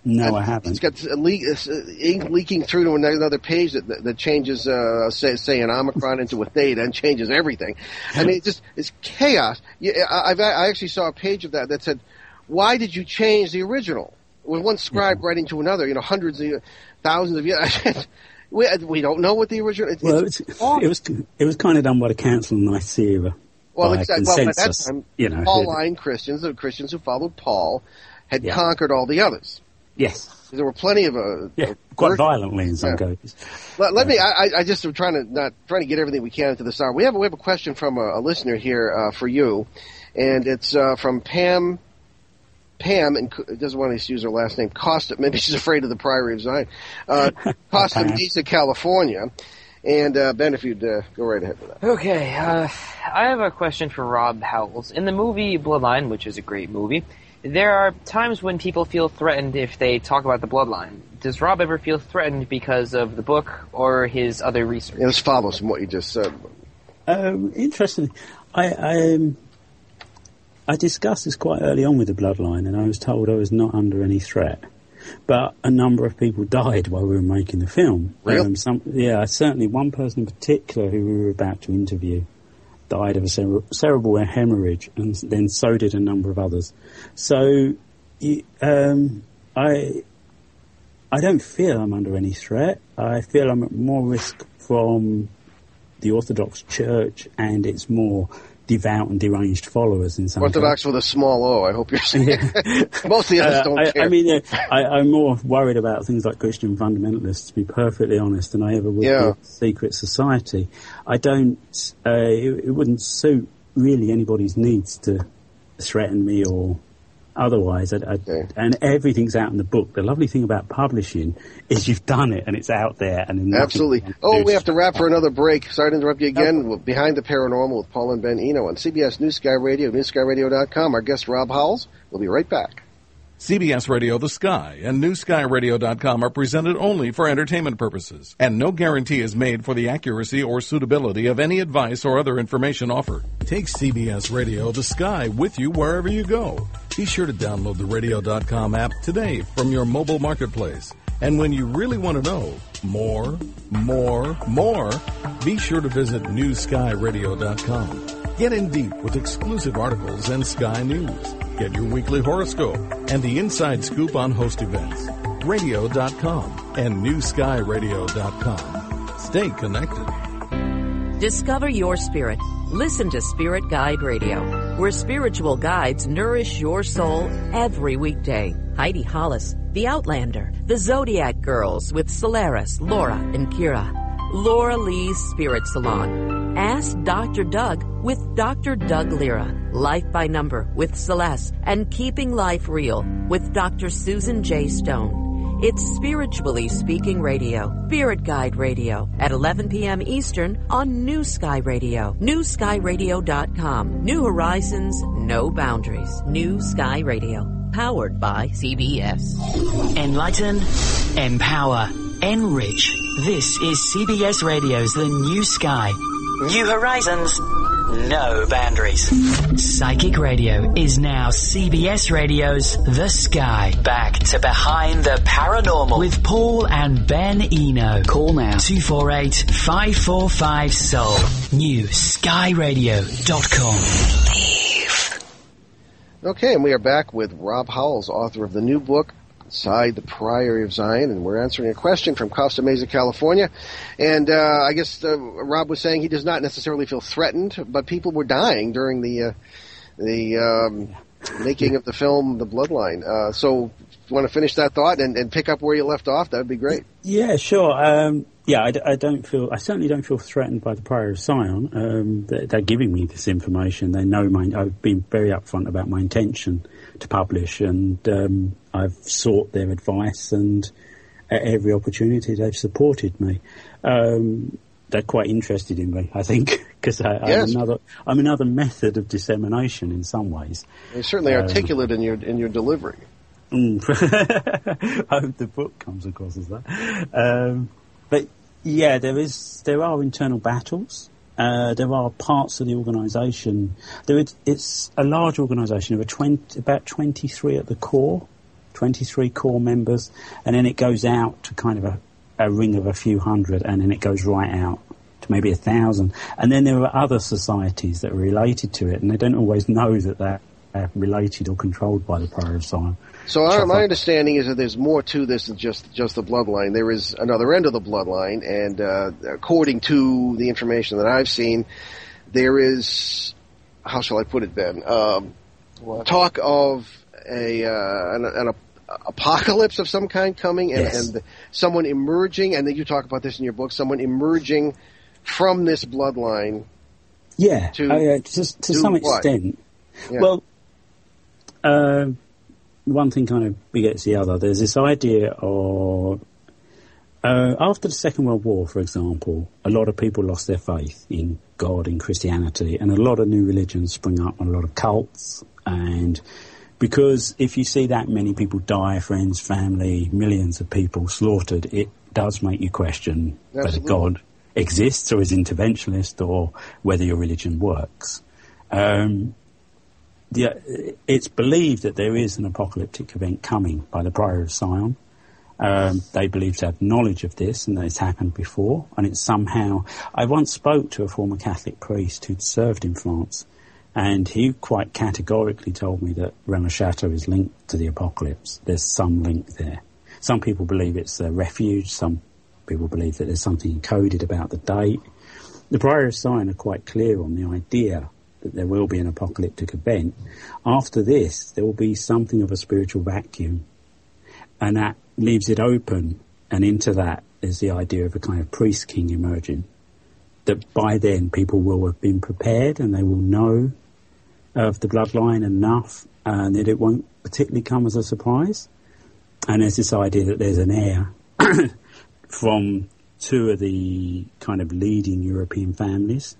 No, I It's haven't. got a le- uh, ink leaking through to another page that, that, that changes, uh, say, say an omicron into a theta and changes everything. I mean, it's just it's chaos. Yeah, I, I've, I actually saw a page of that that said, "Why did you change the original?" With one scribe writing to another, you know, hundreds of thousands of years. we, we don't know what the original. It's, Well, it's it's, it was it was kind of done by the Council of Nicaea. Well, by exactly. Well, at that time, you know. Pauline Christians, the Christians who followed Paul, had Yeah. conquered all the others. Yes. There were plenty of uh, Yeah, quite versions. violently in some Yeah. cases. Let, let me. I, I- I just am trying to not trying to get everything we can into this hour. We have a, we have a question from a, a listener here uh, for you, and it's uh, from Pam. Pam and doesn't want to use her last name. Costa. Maybe she's afraid of the Priory of Sion. Uh, Costa Mesa, California. And uh, Ben, if you'd uh, go right ahead with that. Okay, uh, I have a question for Rob Howells. In the movie Bloodline, which is a great movie, there are times when people feel threatened if they talk about the bloodline. Does Rob ever feel threatened because of the book or his other research? Yeah, this follows from what you just said. Um, interesting. I I, um, I discussed this quite early on with the bloodline, and I was told I was not under any threat. But a number of people died while we were making the film. Really? Um, some, yeah, certainly one person in particular who we were about to interview died of a cere- cerebral hemorrhage, and then so did a number of others. So, um, I I don't feel I'm under any threat. I feel I'm at more risk from the Orthodox Church and its more devout and deranged followers in some Orthodox with a small O. I hope you're saying. Most of the others uh, don't I, care. I mean, uh, I, I'm more worried about things like Christian fundamentalists, to be perfectly honest, than I ever would Yeah. with secret society. I don't. Uh, it, it wouldn't suit really anybody's needs to threaten me or otherwise. I, I, Okay. And everything's out in the book. The lovely thing about publishing is you've done it and it's out there. And then nothing Absolutely. Oh, we have to wrap for another break. Sorry to interrupt you again. No. Behind the Paranormal with Paul and Ben Eno on CBS News Sky Radio, newskyradio.com. Our guest, Rob Howells. We'll be right back. CBS Radio The Sky and NewSkyRadio.com are presented only for entertainment purposes, and no guarantee is made for the accuracy or suitability of any advice or other information offered. Take CBS Radio The Sky with you wherever you go. Be sure to download the Radio.com app today from your mobile marketplace. And when you really want to know more, more, more, be sure to visit NewSkyRadio.com. Get in deep with exclusive articles and Sky News. Get your weekly horoscope and the inside scoop on host events. Radio.com and NewSkyRadio.com. Stay connected. Discover your spirit. Listen to Spirit Guide Radio, where spiritual guides nourish your soul every weekday. Heidi Hollis, The Outlander, The Zodiac Girls with Solaris, Laura, and Kira. Laura Lee's Spirit Salon. Ask Dr. Doug with Dr. Doug Lira. Life by Number with Celeste. And Keeping Life Real with Dr. Susan J. Stone. It's Spiritually Speaking Radio, Spirit Guide Radio, at 11 p.m. Eastern on New Sky Radio, newskyradio.com. New Horizons, no boundaries. New Sky Radio, powered by CBS. Enlighten, empower, enrich. This is CBS Radio's The New Sky. New horizons, no boundaries. Psychic Radio is now CBS Radio's The Sky. Back to Behind the Paranormal with Paul and Ben Eno. Call now 248 545 Soul. New skyradio.com. Okay, and we are back with Rob Howells, author of the new book, Inside the Priory of Sion, and we're answering a question from Costa Mesa, California. And uh, I guess uh, Rob was saying he does not necessarily feel threatened, but people were dying during the uh, the um, making of the film The Bloodline. Uh, so, want to finish that thought and, and pick up where you left off, that would be great. Yeah, sure. Um, yeah, I don't feel. I certainly don't feel threatened by the Priory of Sion. Um, they're, they're giving me this information. They know my. I've been very upfront about my intention to publish, and um, I've sought their advice, and at every opportunity they've supported me. Um, they're quite interested in me, I think, because Yes. I'm another. I'm another method of dissemination in some ways. You're certainly Um, articulate in your in your delivery. Mm. I hope the book comes across as that. Um, but yeah, there is there are internal battles. Uh, there are parts of the organisation. It's a large organisation. There are 20, about 23 at the core, 23 core members, and then it goes out to kind of a, a ring of a few hundred, and then it goes right out to maybe a thousand. And then there are other societies that are related to it, and they don't always know that they're related or controlled by the Priory of Sion. So our, my understanding is that there's more to this than just just the bloodline. There is another end of the bloodline, and uh, according to the information that I've seen, there is how shall I put it, Ben? Um, talk of a uh, an, an ap- apocalypse of some kind coming, and, Yes. and someone emerging. And then you talk about this in your book. Someone emerging from this bloodline. Yeah, To yeah, to, to some what? extent. Yeah. Well, uh, one thing kind of begets the other. There's this idea of uh, after the Second World War, for example, a lot of people lost their faith in God, in Christianity, and a lot of new religions spring up, and a lot of cults, and because if you see that many people die, friends, family, millions of people slaughtered, it does make you question whether God exists or is interventionist or whether your religion works. Um, the, it's believed that there is an apocalyptic event coming by the Priory of Sion. Um, they believe to have knowledge of this and that it's happened before, and it's somehow. I once spoke to a former Catholic priest who'd served in France, and he quite categorically told me that Chateau is linked to the apocalypse. There's some link there. Some people believe it's a refuge. Some people believe that there's something encoded about the date. The Priory of Sion are quite clear on the idea that there will be an apocalyptic event. After this, there will be something of a spiritual vacuum, and that leaves it open. And into that is the idea of a kind of priest king emerging. That by then people will have been prepared and they will know of the bloodline enough, and that it won't particularly come as a surprise. And there's this idea that there's an heir from two of the kind of leading European families,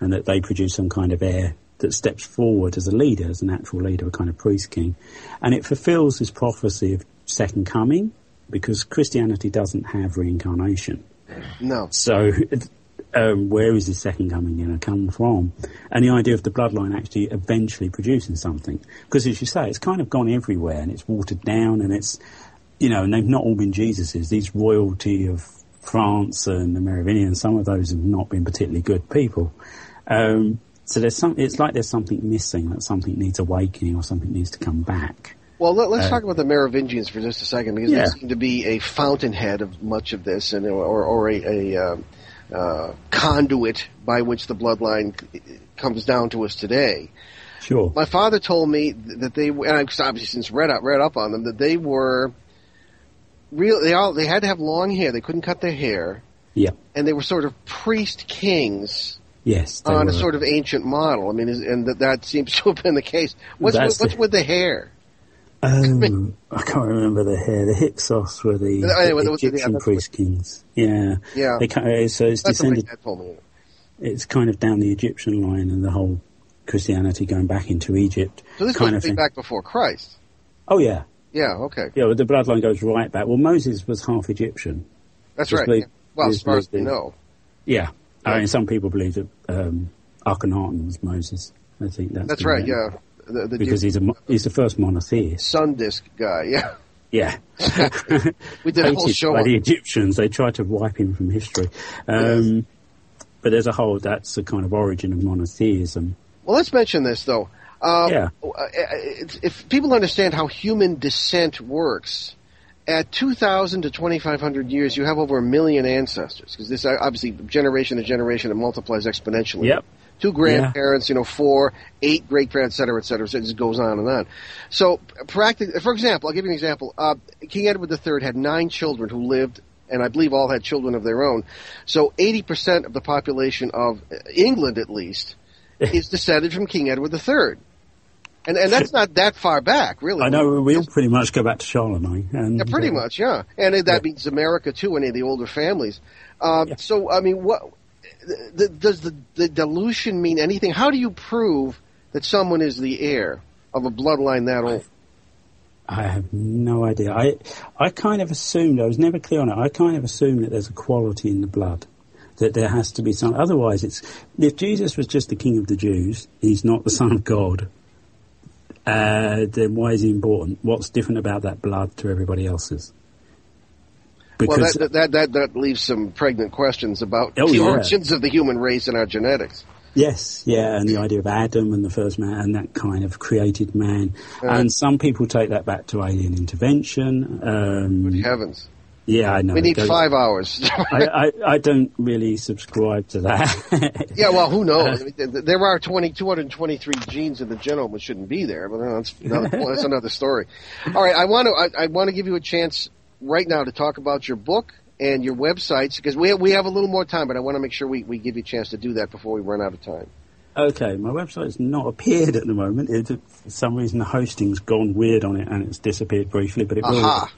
and that they produce some kind of heir that steps forward as a leader, as an actual leader, a kind of priest king. And it fulfills this prophecy of second coming, because Christianity doesn't have reincarnation. No. So, um, where is this second coming going to come from? And the idea of the bloodline actually eventually producing something. Because as you say, it's kind of gone everywhere and it's watered down and it's, you know, and they've not all been Jesuses. These royalty of France and the Merovingians, some of those have not been particularly good people. Um, so there's some, it's like there's something missing, that something needs awakening or something needs to come back. Well, let, us Uh, talk about the Merovingians for just a second because Yeah. they seem to be a fountainhead of much of this, and or, or a, a um, uh, conduit by which the bloodline comes down to us today. Sure. My father told me that they, and I've obviously since read up read up on them, that they were real. They all they had to have long hair. They couldn't cut their hair, Yeah. and they were sort of priest kings Yes. on a sort of ancient model. I mean, is, and that, that seems to have been the case. What's That's with, what's the- with the hair? Oh, I can't remember the hair. The Hyksos were the, oh, anyway, the there was- yeah, Egyptian priest kings. Yeah. Yeah. They, so it's That's descended. It's kind of down the Egyptian line, and the whole Christianity going back into Egypt. So this kind of thing. back before Christ. Oh yeah, Yeah, okay. yeah. Well, the bloodline goes right back. Well, Moses was half Egyptian. That's right. yeah. Well, as far as we know. Yeah, I mean, some people believe that um, Akhenaten was Moses. I think that's That's right, yeah. The, the Because he's a he's the first monotheist. sun disk guy, yeah. Yeah. We did a whole show by on the Egyptians. They tried to wipe him from history. Um, But there's a whole, that's the kind of origin of monotheism. Well, let's mention this though. Um, Yeah. uh, If people understand how human descent works, at 2,000 to 2,500 years, you have over a million ancestors because this obviously generation to generation it multiplies exponentially. Yep. Two grandparents, you know, four, eight great parents, et cetera, et cetera. So it just goes on and on. So, practically, for example, I'll give you an example. Uh, King Edward III had nine children who lived, and I believe all had children of their own. So, 80% of the population of England, at least, is descended from King Edward III. And, and that's not that far back, really. I know we all pretty much go back to Charlemagne. And, Yeah, pretty uh, much, yeah. And that means America too, any of the older families. Um, So, I mean, what the, does the, the dilution mean anything? How do you prove that someone is the heir of a bloodline that old? I have no idea. I I kind of assumed I was never clear on it. I kind of assumed that there's a quality in the blood, that there has to be some. Otherwise, it's if Jesus was just the King of the Jews, he's not the Son of God. Uh, then why is he important? What's different about that blood to everybody else's? well, Because that, that that that leaves some pregnant questions about Oh, the yeah. origins of the human race and our genetics. Yes, yeah, and the idea of Adam and the first man and that kind of created man. And some people take that back to alien intervention. Um, Heavens, yeah, I know. we need five hours. I, I, I don't really subscribe to that. yeah, well, who knows? I mean, th- th- there are 20, 223 genes in the genome that shouldn't be there, but that's that's another story. All right, I want to I, I want to give you a chance right now to talk about your book and your websites because we have, we have a little more time, but I want to make sure we, we give you a chance to do that before we run out of time. okay, my website's not appeared at the moment. It, for some reason, the hosting's gone weird on it and it's disappeared briefly, but it will Aha.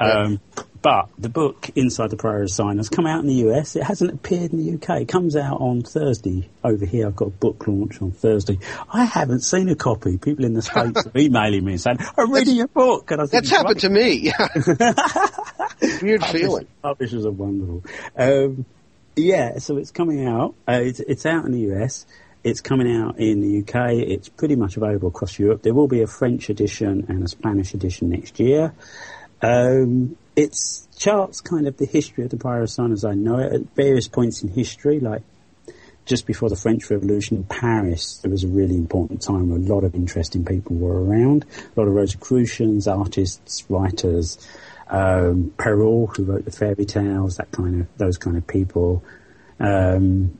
Um, but the book Inside the Priory of Sion has come out in the US. It hasn't appeared in the UK. It comes out on Thursday over here. I've got a book launch on Thursday. I haven't seen a copy. People in the States are emailing me and saying, I'm reading your book. And I think, That's happened to me. Yeah, weird feeling. Publishers are wonderful. Um, yeah, so it's coming out. Uh, it's, it's out in the US. It's coming out in the UK. It's pretty much available across Europe. There will be a French edition and a Spanish edition next year. Um, it charts kind of the history of the Pyrosign as I know it at various points in history, like just before the French Revolution in Paris, there was a really important time where a lot of interesting people were around. A lot of Rosicrucians, artists, writers, um, Perrault, who wrote the fairy tales, that kind of, those kind of people. Um,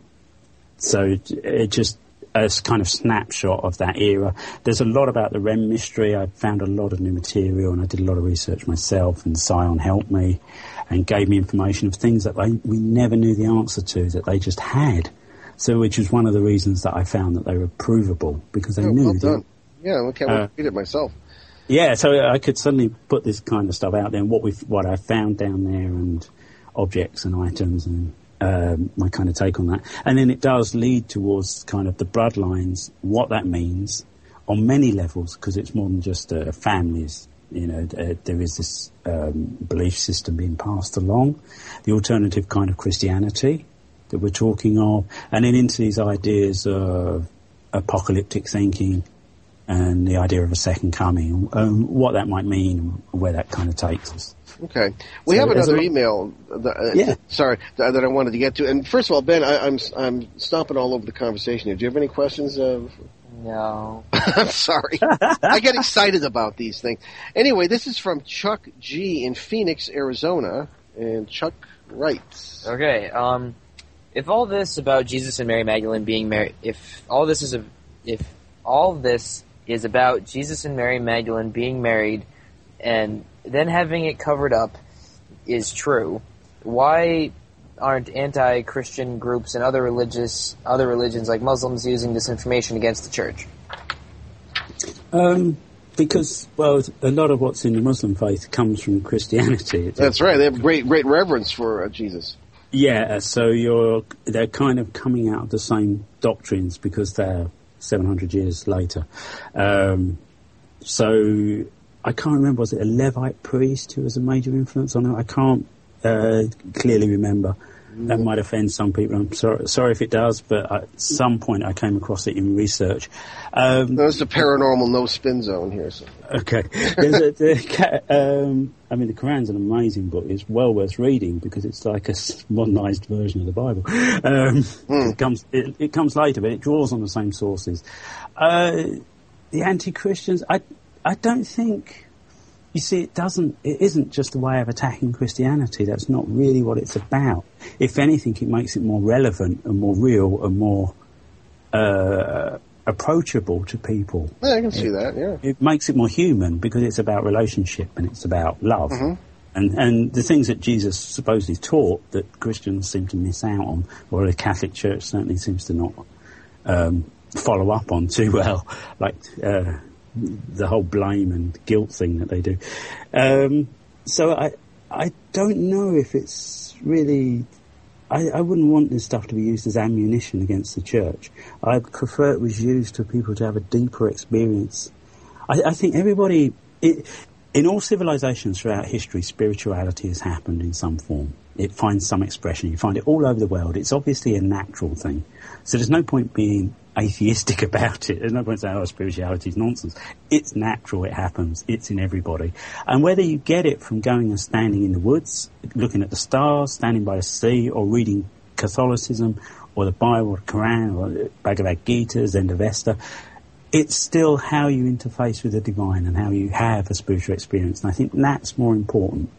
so it just a kind of snapshot of that era. There's a lot about the Rennes mystery. I found a lot of new material, and I did a lot of research myself. And Sion helped me and gave me information of things that they, we never knew the answer to that they just had. So, which was one of the reasons that I found that they were provable because they Oh, knew. well done. Yeah, I can't wait Uh, to read it myself. yeah, so I could suddenly put this kind of stuff out there and what we what I found down there and objects and items and um, my kind of take on that. And then it does lead towards kind of the bloodlines, what that means on many levels because it's more than just uh, families. You know, uh, there is this um, belief system being passed along, the alternative kind of Christianity that we're talking of, and then into these ideas of apocalyptic thinking, and the idea of a second coming, um, what that might mean, where that kind of takes us. Okay, we So have there's a another email. That, uh, Yeah. sorry, that, that I wanted to get to. And first of all, Ben, I, I'm I'm stomping all over the conversation here. Do you have any questions? Uh, No. I'm sorry. I get excited about these things. Anyway, this is from Chuck G in Phoenix, Arizona, and Chuck writes. Okay. Um, if all this about Jesus and Mary Magdalene being married, if all this is a, if all this is about Jesus and Mary Magdalene being married, and then having it covered up, is true, why aren't anti-Christian groups and other religious other religions like Muslims using this information against the church? Um, because, well, a lot of what's in the Muslim faith comes from Christianity. That's right. They have great great reverence for uh, Jesus. Yeah, so you're they're kind of coming out of the same doctrines because they're 700 years later. Um, so I can't remember, was it a Levite priest who was a major influence on it? I can't uh, clearly remember. That might offend some people. I'm sorry, sorry if it does, but at some point I came across it in research. Um, There's the paranormal no spin zone here. So. Okay. There's a, the, um, I mean, the Quran's an amazing book. It's well worth reading because it's like a modernized version of the Bible. Um, It comes it, it comes later, but it draws on the same sources. Uh, the anti-Christians, I I don't think. You see, it doesn't. It isn't just a way of attacking Christianity. That's not really what it's about. If anything, it makes it more relevant and more real and more uh, approachable to people. Yeah, I can see that. Yeah. It makes it more human because it's about relationship and it's about love. Mhm. And, and the things that Jesus supposedly taught that Christians seem to miss out on, or the Catholic Church certainly seems to not um, follow up on too well, like uh, the whole blame and guilt thing that they do. Um, so I, I don't know if it's really. I, I wouldn't want this stuff to be used as ammunition against the church. I prefer it was used for people to have a deeper experience. I, I think everybody, it, in all civilizations throughout history, spirituality has happened in some form. It finds some expression. You find it all over the world. It's obviously a natural thing. So there's no point being atheistic about it. There's no point saying, oh, spirituality is nonsense. It's natural. It happens. It's in everybody. And whether you get it from going and standing in the woods, looking at the stars, standing by the sea, or reading Catholicism, or the Bible, or the Quran, or the Bhagavad Gita, Zendavesta, it's still how you interface with the divine and how you have a spiritual experience. And I think that's more important.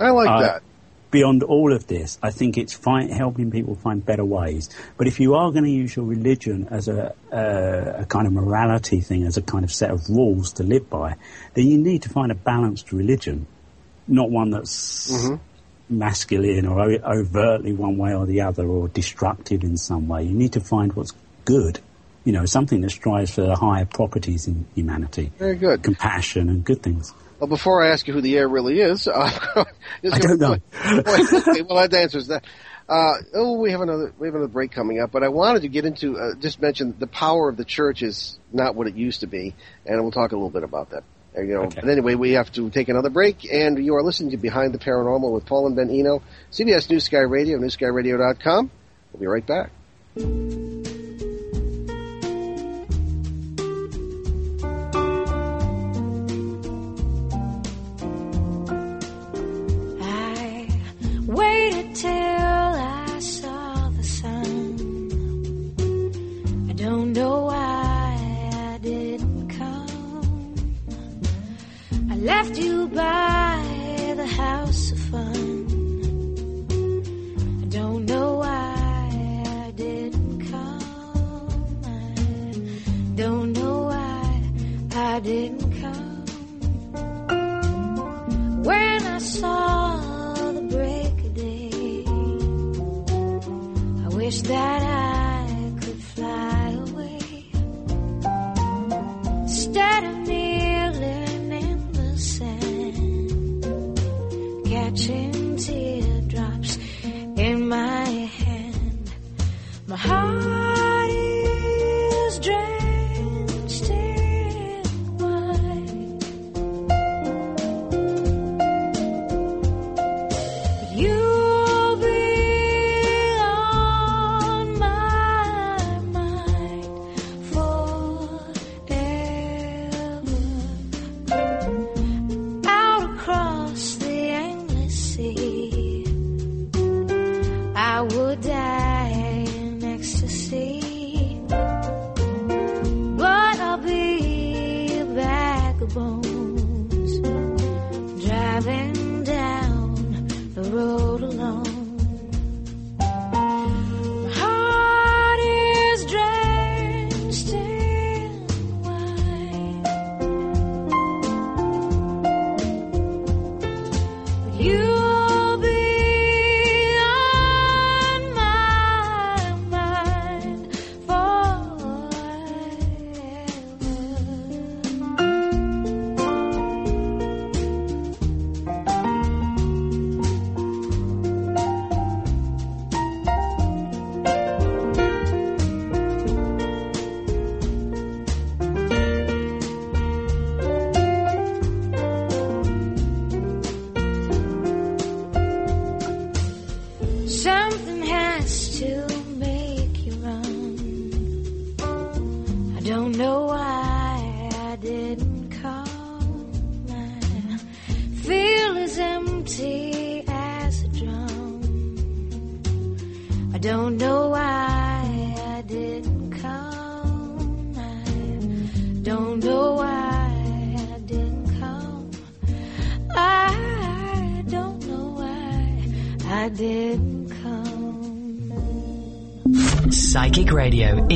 I like Uh, that. Beyond all of this, I think it's helping people find better ways. But if you are going to use your religion as a, a, a kind of morality thing, as a kind of set of rules to live by, then you need to find a balanced religion, not one that's mm-hmm. masculine or o- overtly one way or the other or destructive in some way. You need to find what's good. You know, something that strives for the higher properties in humanity. Very good. Compassion and good things. Well, before I ask you who the heir really is, uh, I don't know. okay, well, that answers that. Uh, oh, we have another we have another break coming up, but I wanted to get into uh, just mention the power of the church is not what it used to be, and we'll talk a little bit about that. Uh, You know, Okay. but anyway, we have to take another break, and you are listening to Behind the Paranormal with Paul and Ben Eno, CBS News Sky Radio, NewSkyRadio.com. We'll be right back.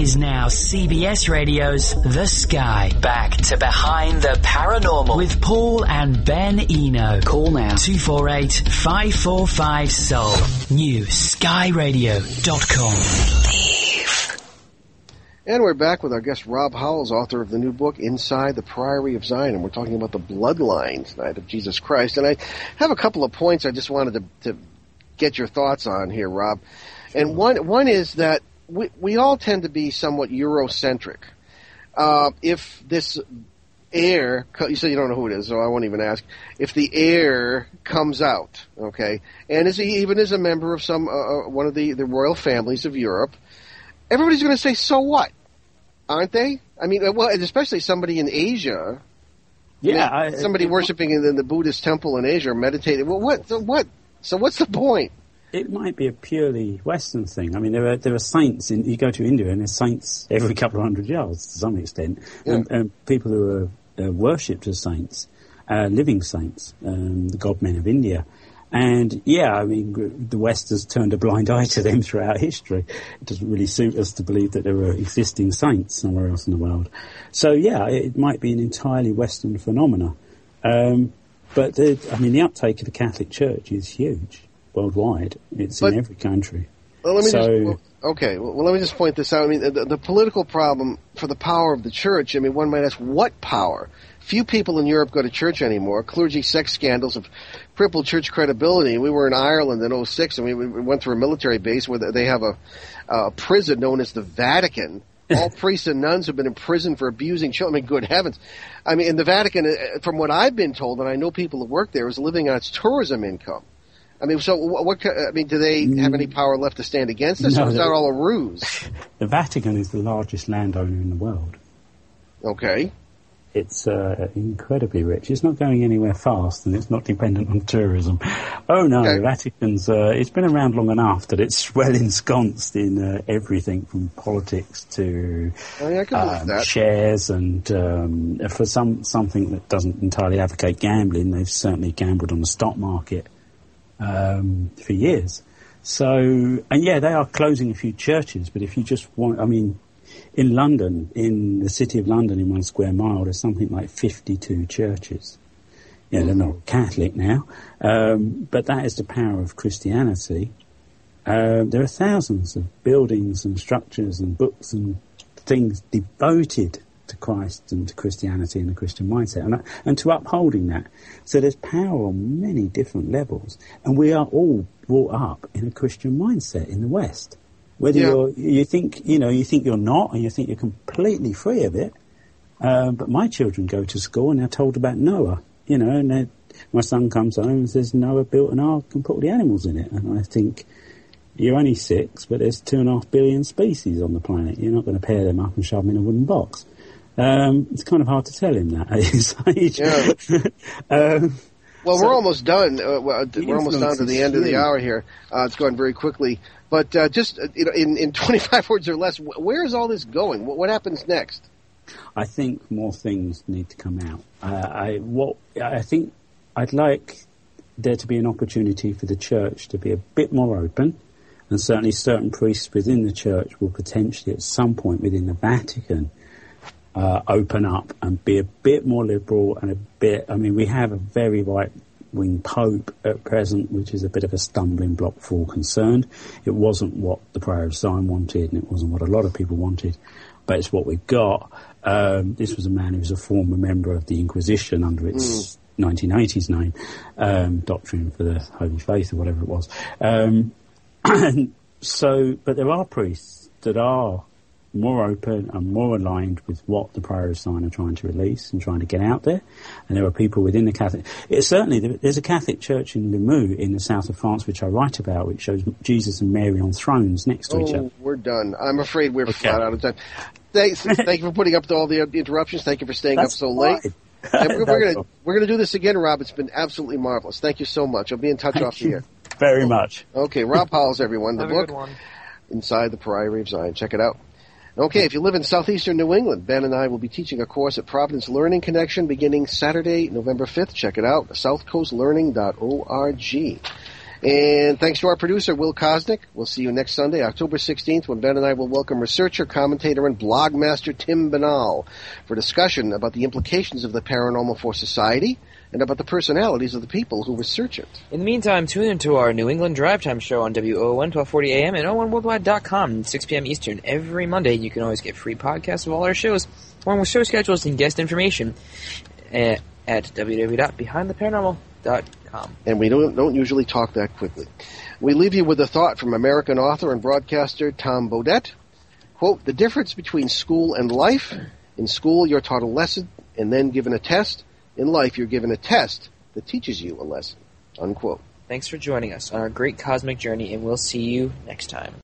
Is now CBS Radio's The Sky. Back to Behind the Paranormal with Paul and Ben Eno. Call now 248 545 Soul. New skyradio.com. And we're back with our guest Rob Howells, author of the new book Inside the Priory of Sion, and we're talking about the bloodline tonight of Jesus Christ. And I have a couple of points I just wanted to, to get your thoughts on here, Rob. And one one is that we we all tend to be somewhat Eurocentric. Uh, if this heir, co- you said you don't know who it is, so I won't even ask. If the heir comes out, okay, and is he even is a member of some uh, uh, one of the the royal families of Europe, everybody's going to say, "So what?" Aren't they? I mean, uh, well, especially somebody in Asia. Yeah, I mean, I- somebody worshiping in the Buddhist temple in Asia, meditating. Well, what? So what? So what's the point? It might be a purely Western thing. I mean, there are there are saints in. You go to India and there's saints every couple of hundred yards to some extent, and, and people who are uh, worshipped as saints, uh, living saints, um, the godmen of India. And yeah, I mean, the West has turned a blind eye to them throughout history. It doesn't really suit us to believe that there are existing saints somewhere else in the world. So yeah, it, it might be an entirely Western phenomena. Um, but the, I mean, the uptake of the Catholic Church is huge worldwide. It's But- in every country. Well, let me so, just, well, okay. Well, let me just point this out. I mean, the, the political problem for the power of the church. I mean, one might ask, what power? Few people in Europe go to church anymore. Clergy sex scandals have crippled church credibility. We were in Ireland in 06 and we, we went through a military base where they have a, a prison known as the Vatican. All priests and nuns have been in prison for abusing children. I mean, good heavens. I mean, in the Vatican, uh, from what I've been told, and I know people who work there, is living on its tourism income. I mean, so what? what I mean, do they have any power left to stand against this, No, or is that all a ruse? The Vatican is the largest landowner in the world. Okay. It's uh, incredibly rich. It's not going anywhere fast, and it's not dependent on tourism. Oh no, the Vatican's. Uh, it's been around long enough that it's well ensconced in uh, everything from politics to Oh, I um, shares, and um, for some something that doesn't entirely advocate gambling, they've certainly gambled on the stock market um, for years. So, and yeah, they are closing a few churches, but if you just want, I mean, in London, in the city of London, in one square mile, there's something like 52 churches. Yeah, they're not Catholic now, um, but that is the power of Christianity. Uh, there are thousands of buildings and structures and books and things devoted to Christ and to Christianity and the Christian mindset and, and to upholding that. So there's power on many different levels, and we are all brought up in a Christian mindset in the West. Whether Yeah. you're, you think, you know, you think you're not, and you think you're completely free of it. Um, but my children go to school and they're told about Noah, you know, and they're- my son comes home and says Noah built an ark and put all the animals in it, and I think you're only six, but there's two and a half billion species on the planet. You're not going to pair them up and shove them in a wooden box. Um, it's kind of hard to tell him that age. um, Well, So- we're almost done. Uh, we're almost down to the end of the hour here. Uh, it's going very quickly. But uh, just uh, you know, in, in 25 words or less, where is all this going? What, what happens next? I think more things need to come out. Uh, I what I think I'd like there to be an opportunity for the church to be a bit more open, and certainly certain priests within the church will potentially, at some point within the Vatican, uh, open up and be a bit more liberal and a bit. I mean, we have a very right wing pope at present, which is a bit of a stumbling block for all concerned. It wasn't what the Priory of Sion wanted, and it wasn't what a lot of people wanted, but it's what we've got. Um, this was a man who was a former member of the Inquisition under its 1980s name, um, Doctrine for the Holy Faith or whatever it was. Um, and so, but there are priests that are more open and more aligned with what the Priory of Sion are trying to release and trying to get out there. And there are people within the Catholic. It, certainly, there's a Catholic church in Limoux in the south of France, which I write about, which shows Jesus and Mary on thrones next to each oh, other. Oh, we're done. I'm afraid we're flat out of time. Thanks, thank you for putting up with all the interruptions. Thank you for staying That's up so late. fine. And we're, we're gonna we're gonna do this again, Rob. It's been absolutely marvelous. Thank you so much. I'll be in touch Thank off the you air. very much. Okay, Rob Howells, everyone. The Have a book good one. Inside the Priory of Sion. Check it out. Okay, if you live in southeastern New England, Ben and I will be teaching a course at Providence Learning Connection beginning Saturday, November 5th. Check it out, southcoastlearning.org. And thanks to our producer, Will Kosnick. We'll see you next Sunday, October 16th, when Ben and I will welcome researcher, commentator, and blog master Tim Binnall for discussion about the implications of the paranormal for society and about the personalities of the people who research it. In the meantime, tune into our New England Drive Time show on WOON 1240 AM and ONWorldwide.com, 6 p.m. Eastern, every Monday. You can always get free podcasts of all our shows, along with show schedules and guest information eh, at, at www.behindtheparanormal.com. and we don't, don't usually talk that quickly. We leave you with a thought from American author and broadcaster Tom Bodett. Quote, the difference between school and life, in school you're taught a lesson and then given a test. In life you're given a test that teaches you a lesson. Unquote. Thanks for joining us on our great cosmic journey, and we'll see you next time.